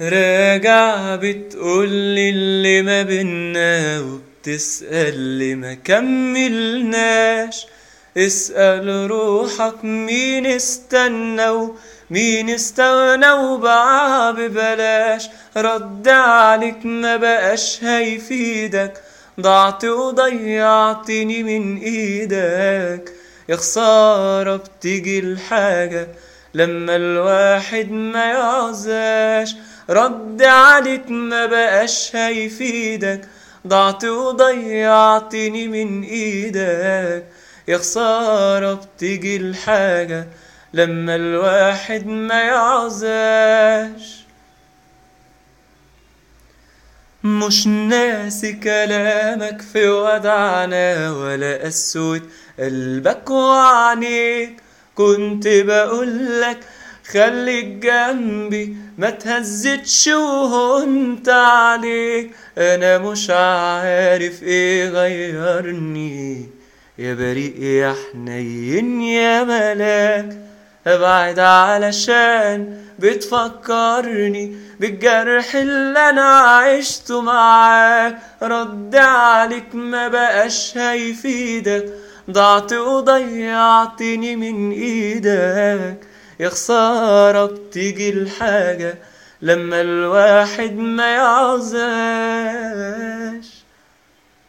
راجع بتقولي اللي ما بينا وبتسأل اللي ما كملناش. اسأل روحك مين استنى ومين استغنى وباع ببلاش رد عليك ما بقاش هيفيدك. ضعت وضيعتني من إيدك. يا خسارة بتيجي الحاجة لما الواحد ما يعزاش. رد عليك ما بقاش هيفيدك. ضعت وضيعتني من إيدك. يا خسارة بتيجي الحاجة لما الواحد ما يعزاش. مش ناسي كلامك في ودعنا ولا قسوة قلبك وعنيك كنت بقولك خليك جنبي ما تهزتش وهنت عليك. أنا مش عارف إيه غيرني. يا بريء يا حنين يا ملاك. أبعد علشان بتفكرني بالجرح اللي أنا عشته معاك. رد عليك ما بقاش هيفيدك. ضعت وضيعتني من إيدك. يا خسارة بتيجي الحاجة لما الواحد ما يعزاش